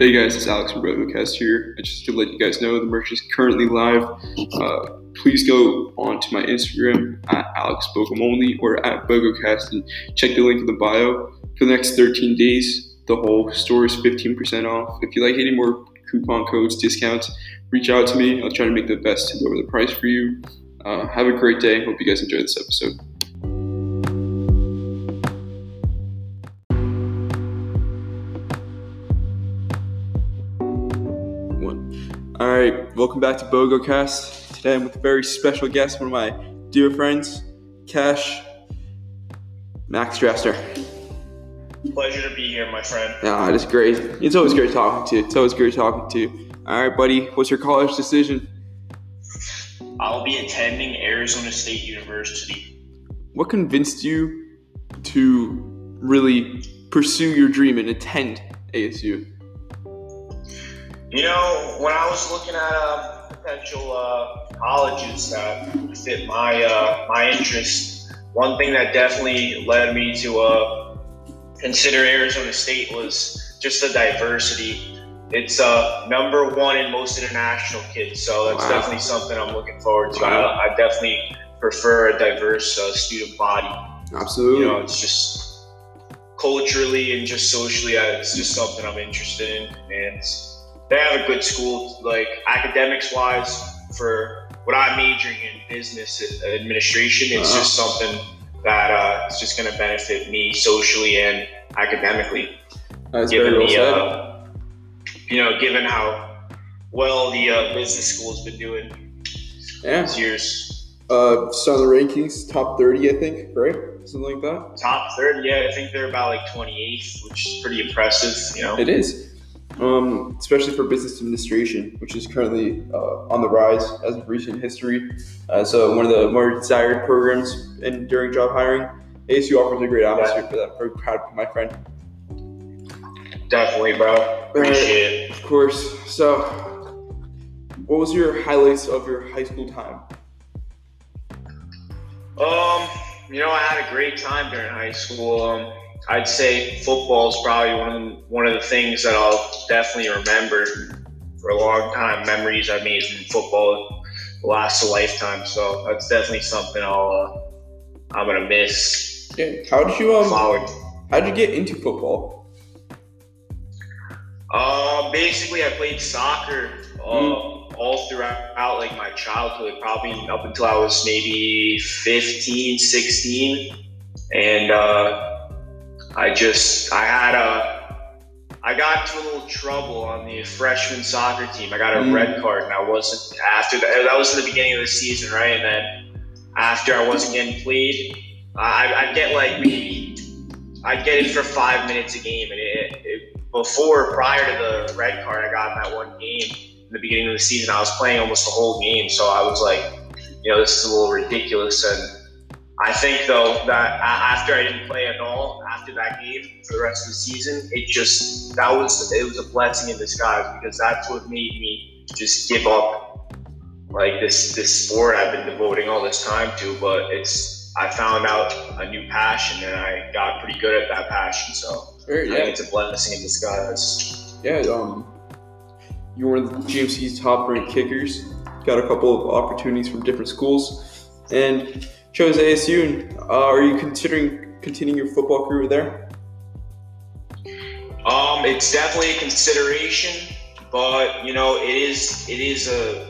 Hey guys, it's Alex from BogoCast here. I just to let you guys know the merch is currently live. Uh, please go on to my Instagram at Alex Bogomolny or at BogoCast and check the link in the bio. For the next 13 days, the whole store is 15% off. If you like any more coupon codes, discounts, reach out to me. I'll try to make the best to lower the price for you. Uh, have a great day. Hope you guys enjoy this episode. Welcome back to BogoCast. Today I'm with a very special guest, one of my dear friends, Cash Max Dresser. Pleasure to be here, my friend. Yeah, it's great. It's always great talking to you. It's always great talking to you. All right, buddy. What's your college decision? I'll be attending Arizona State University. What convinced you to really pursue your dream and attend ASU? You know, when I was looking at uh, potential uh, colleges that fit my uh, my interest, one thing that definitely led me to uh, consider Arizona State was just the diversity. It's uh, number one in most international kids, so that's Wow. definitely something I'm looking forward to. Wow. I, I definitely prefer a diverse uh, student body. Absolutely. you know, it's just culturally and just socially, it's just something I'm interested in. And they have a good school, like academics wise, for what I'm majoring in business administration. It's just something that uh, is just going to benefit me socially and academically. That's Given well the, uh, you know, given how well the uh, business school has been doing yeah. these years. Uh, so the rankings, top 30, I think, right? Something like that. Top third, yeah, I think they're about like 28th, which is pretty impressive. You know, It is. Um, especially for business administration, which is currently uh, on the rise as of recent history. Uh, so one of the more desired programs in during job hiring. ASU offers a great atmosphere for that. Very proud of my friend. definitely, bro. Appreciate it. Of course. So, what was your highlights of your high school time? Um, you know, I had a great time during high school. Um, I'd say football is probably one of the, one of the things that I'll definitely remember for a long time. Memories I made from football last a lifetime. So that's definitely something I'll uh, I'm gonna miss. Yeah. How did you um? Forward. How did you get into football? Uh, basically, I played soccer uh, all throughout like my childhood, probably up until I was maybe 15, 16. And uh, I just, I had a, I got into a little trouble on the freshman soccer team. I got a Mm. red card, and I wasn't after that. That was in the beginning of the season, right? And then after I wasn't getting played, I, I'd get like maybe, I'd get it for five minutes a game, and it, it before prior to the red card I got in that one game in the beginning of the season, I was playing almost the whole game. So I was like, you know, this is a little ridiculous. And I think though that after I didn't play at all after that game for the rest of the season, it just that was it was a blessing in disguise because that's what made me just give up like this this sport I've been devoting all this time to. But it's I found out a new passion and I got pretty good at that passion. So. Very, I think it's a blessing in disguise. Yeah, um, you were one of the GMC's top ranked kickers. Got a couple of opportunities from different schools, and chose ASU. And, uh, are you considering continuing your football career there? Um, it's definitely a consideration, but you know, it is it is a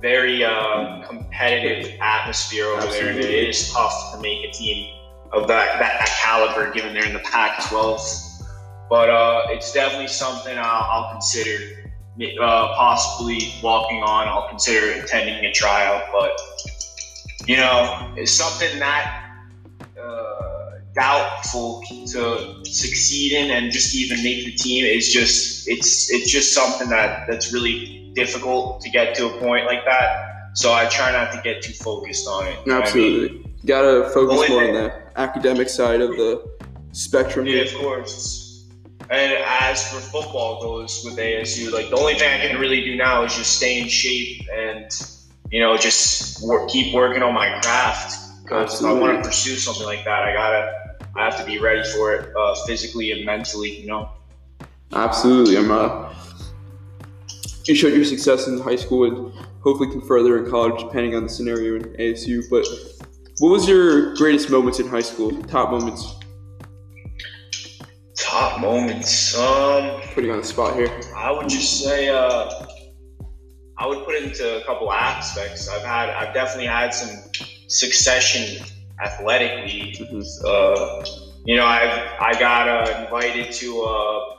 very uh, competitive atmosphere over there, and it is tough to make a team of that that caliber, given they're in the Pac-12. But uh, it's definitely something I'll, I'll consider. Uh, possibly walking on, I'll consider attending a tryout, but you know, it's something that uh, doubtful to succeed in and just even make the team is just it's it's just something that that's really difficult to get to a point like that. So I try not to get too focused on it. know I mean? Absolutely. Gotta focus more on the academic side of the spectrum. Yeah, of course. And as for football goes with ASU, like the only thing I can really do now is just stay in shape and you know just work, keep working on my craft. Because if I want to pursue something like that, I gotta, I have to be ready for it uh, physically and mentally. You know. Absolutely. I'm. Uh, you showed your success in high school and hopefully can further in college, depending on the scenario in ASU. But what was your greatest moments in high school? Top moments? Top moments. Um, putting on the spot here. I would just say, uh, I would put it into a couple aspects. I've had, I've definitely had some succession athletically. Mm-hmm. Uh, you know, I I got uh, invited to uh,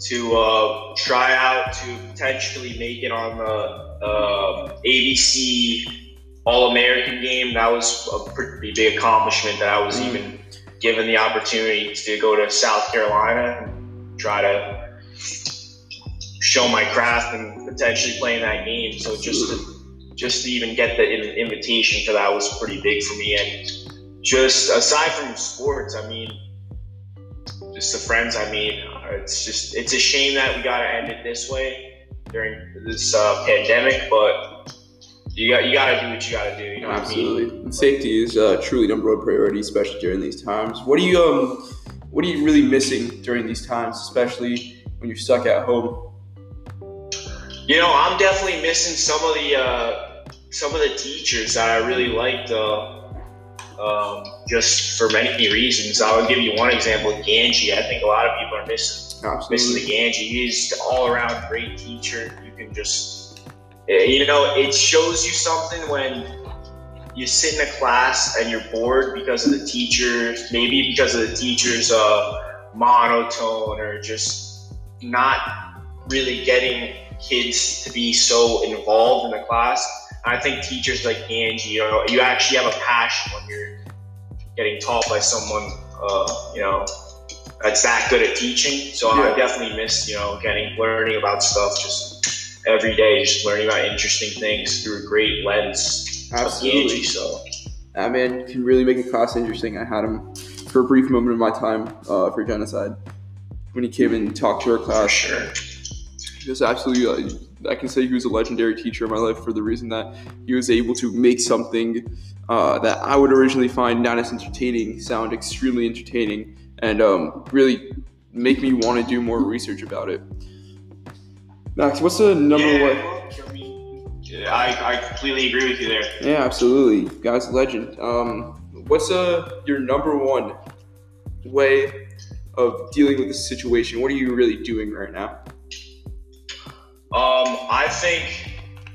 to uh, try out to potentially make it on the uh, um, ABC All American game. That was a pretty big accomplishment that I was mm-hmm. even given the opportunity to go to South Carolina and try to show my craft and potentially play in that game. So just to, just to even get the invitation for that was pretty big for me. And just aside from sports, I mean, just the friends I meet. It's just it's a shame that we got to end it this way during this uh, pandemic, but you got you got to do what you got to do. You know Absolutely. I mean? Safety is uh, truly number one priority, especially during these times. What are you um What are you really missing during these times, especially when you're stuck at home? You know, I'm definitely missing some of the uh, some of the teachers that I really liked. Uh, um, just for many reasons. I'll give you one example, Ganji. I think a lot of people are missing Absolutely. missing the Ganji. He's all around great teacher. You can just, eh, you know, it shows you something when you sit in a class and you're bored because of the teacher, maybe because of the teacher's uh, monotone or just not really getting kids to be so involved in the class I think teachers like Angie, you know, you actually have a passion when you're getting taught by someone, uh, you know, that's that good at teaching. So yeah. I definitely miss, you know, getting learning about stuff just every day, just learning about interesting things through a great lens. Absolutely. Angie, so that man can really make a class interesting. I had him for a brief moment of my time uh, for genocide when he came and talked to our class. For sure. Just absolutely. Uh, I can say he was a legendary teacher in my life for the reason that he was able to make something uh, that I would originally find not as entertaining sound extremely entertaining and um, really make me want to do more research about it. Max, what's the number yeah, one? I, I completely agree with you there. Yeah, absolutely. Guy's legend. Um, what's uh, your number one way of dealing with the situation? What are you really doing right now? Um, I think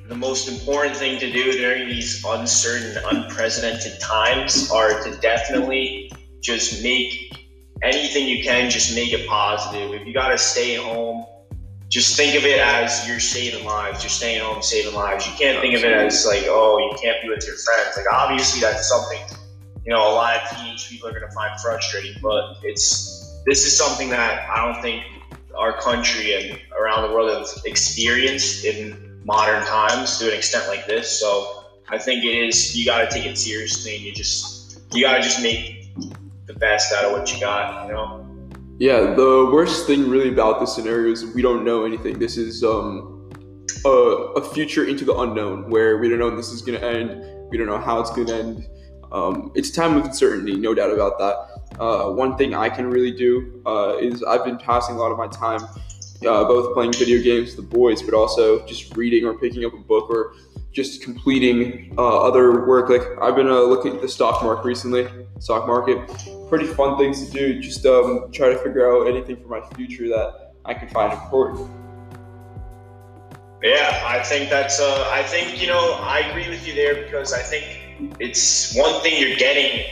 the most important thing to do during these uncertain, unprecedented times are to definitely just make anything you can, just make it positive. If you got to stay home, just think of it as you're saving lives. You're staying home saving lives. You can't think of it as like, oh, you can't be with your friends. Like, obviously, that's something, you know, a lot of teenage people are going to find frustrating, but it's, this is something that I don't think our country and around the world have experienced in modern times to an extent like this. So I think it is you got to take it seriously and you just you got to just make the best out of what you got. You know. Yeah, the worst thing really about this scenario is we don't know anything. This is um, a, a future into the unknown where we don't know this is going to end. We don't know how it's going to end. Um, it's time of uncertainty, no doubt about that. Uh, one thing I can really do uh, is I've been passing a lot of my time uh, both playing video games with the boys, but also just reading or picking up a book or just completing uh, other work. Like I've been uh, looking at the stock market recently, stock market, pretty fun things to do. Just um, try to figure out anything for my future that I can find important. Yeah, I think that's. Uh, I think you know I agree with you there because I think it's one thing you're getting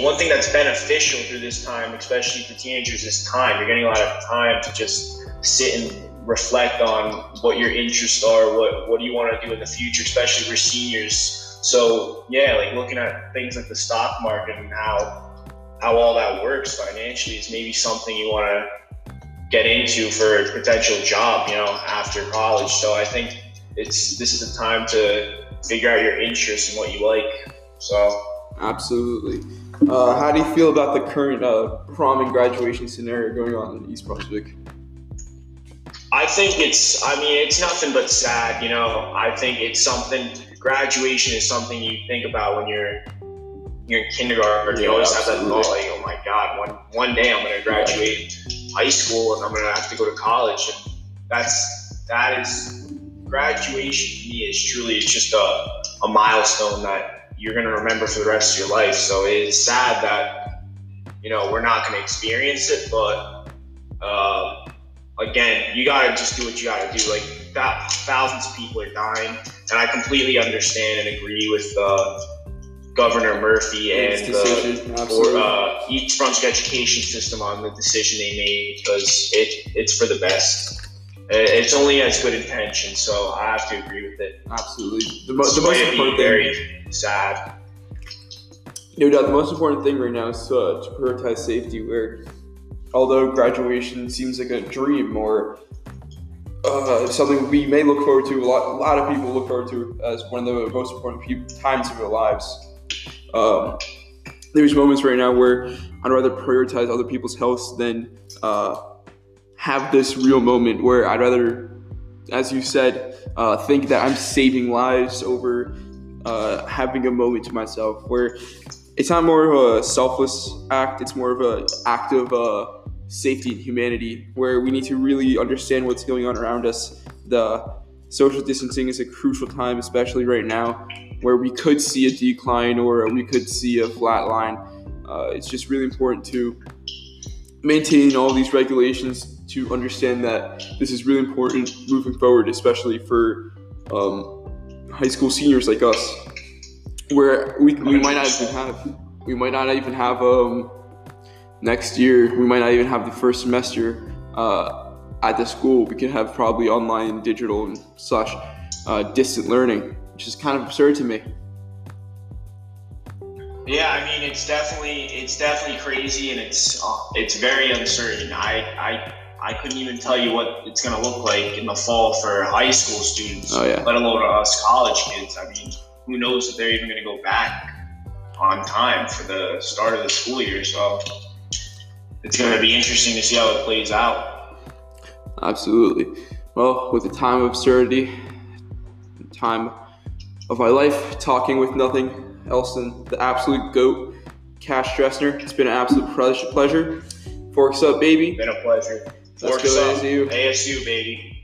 one thing that's beneficial through this time, especially for teenagers, is time. You're getting a lot of time to just sit and reflect on what your interests are, what what do you want to do in the future, especially for seniors. So yeah, like looking at things like the stock market and how how all that works financially is maybe something you want to get into for a potential job, you know, after college. So I think it's this is the time to figure out your interests and what you like. So absolutely. Uh, how do you feel about the current uh, prom and graduation scenario going on in East Brunswick? I think it's, I mean, it's nothing but sad, you know. I think it's something, graduation is something you think about when you're you're in kindergarten. Yeah, you always absolutely. have that thought, like, oh my God, one, one day I'm going to graduate high school and I'm gonna have to go to college, and that's that is graduation to me is truly it's just a, a milestone that you're gonna remember for the rest of your life. So it's sad that you know we're not gonna experience it, but uh, again, you gotta just do what you gotta do. Like that, thousands of people are dying, and I completely understand and agree with. Uh, Governor Murphy and the or, uh, East Brunswick education system on the decision they made because it it's for the best. It's only as good intention, so I have to agree with it. Absolutely, the, mo- the most important very sad. No doubt, the most important thing right now is to, to prioritize safety. Where, although graduation seems like a dream or uh, something we may look forward to, a lot, a lot of people look forward to as one of the most important times of their lives um, there's moments right now where I'd rather prioritize other people's health than uh, have this real moment where I'd rather, as you said, uh, think that I'm saving lives over uh, having a moment to myself. Where it's not more of a selfless act; it's more of an act of uh, safety and humanity. Where we need to really understand what's going on around us. The social distancing is a crucial time, especially right now, where we could see a decline or we could see a flat line. Uh, it's just really important to maintain all these regulations to understand that this is really important moving forward, especially for um, high school seniors like us, where we, we might not even have we might not even have um, next year. We might not even have the first semester uh, at the school. We could have probably online, digital, and such uh, distant learning which is kind of absurd to me. Yeah, I mean it's definitely it's definitely crazy and it's uh, it's very uncertain. I I I couldn't even tell you what it's going to look like in the fall for high school students, oh, yeah. let alone us college kids. I mean, who knows if they're even going to go back on time for the start of the school year? So it's going to be interesting to see how it plays out. Absolutely. Well, with the time of absurdity, time of my life, talking with nothing else than the absolute goat, Cash Dressner. It's been an absolute pleasure. Forks up, baby. Been a pleasure. Forks up. ASU, baby.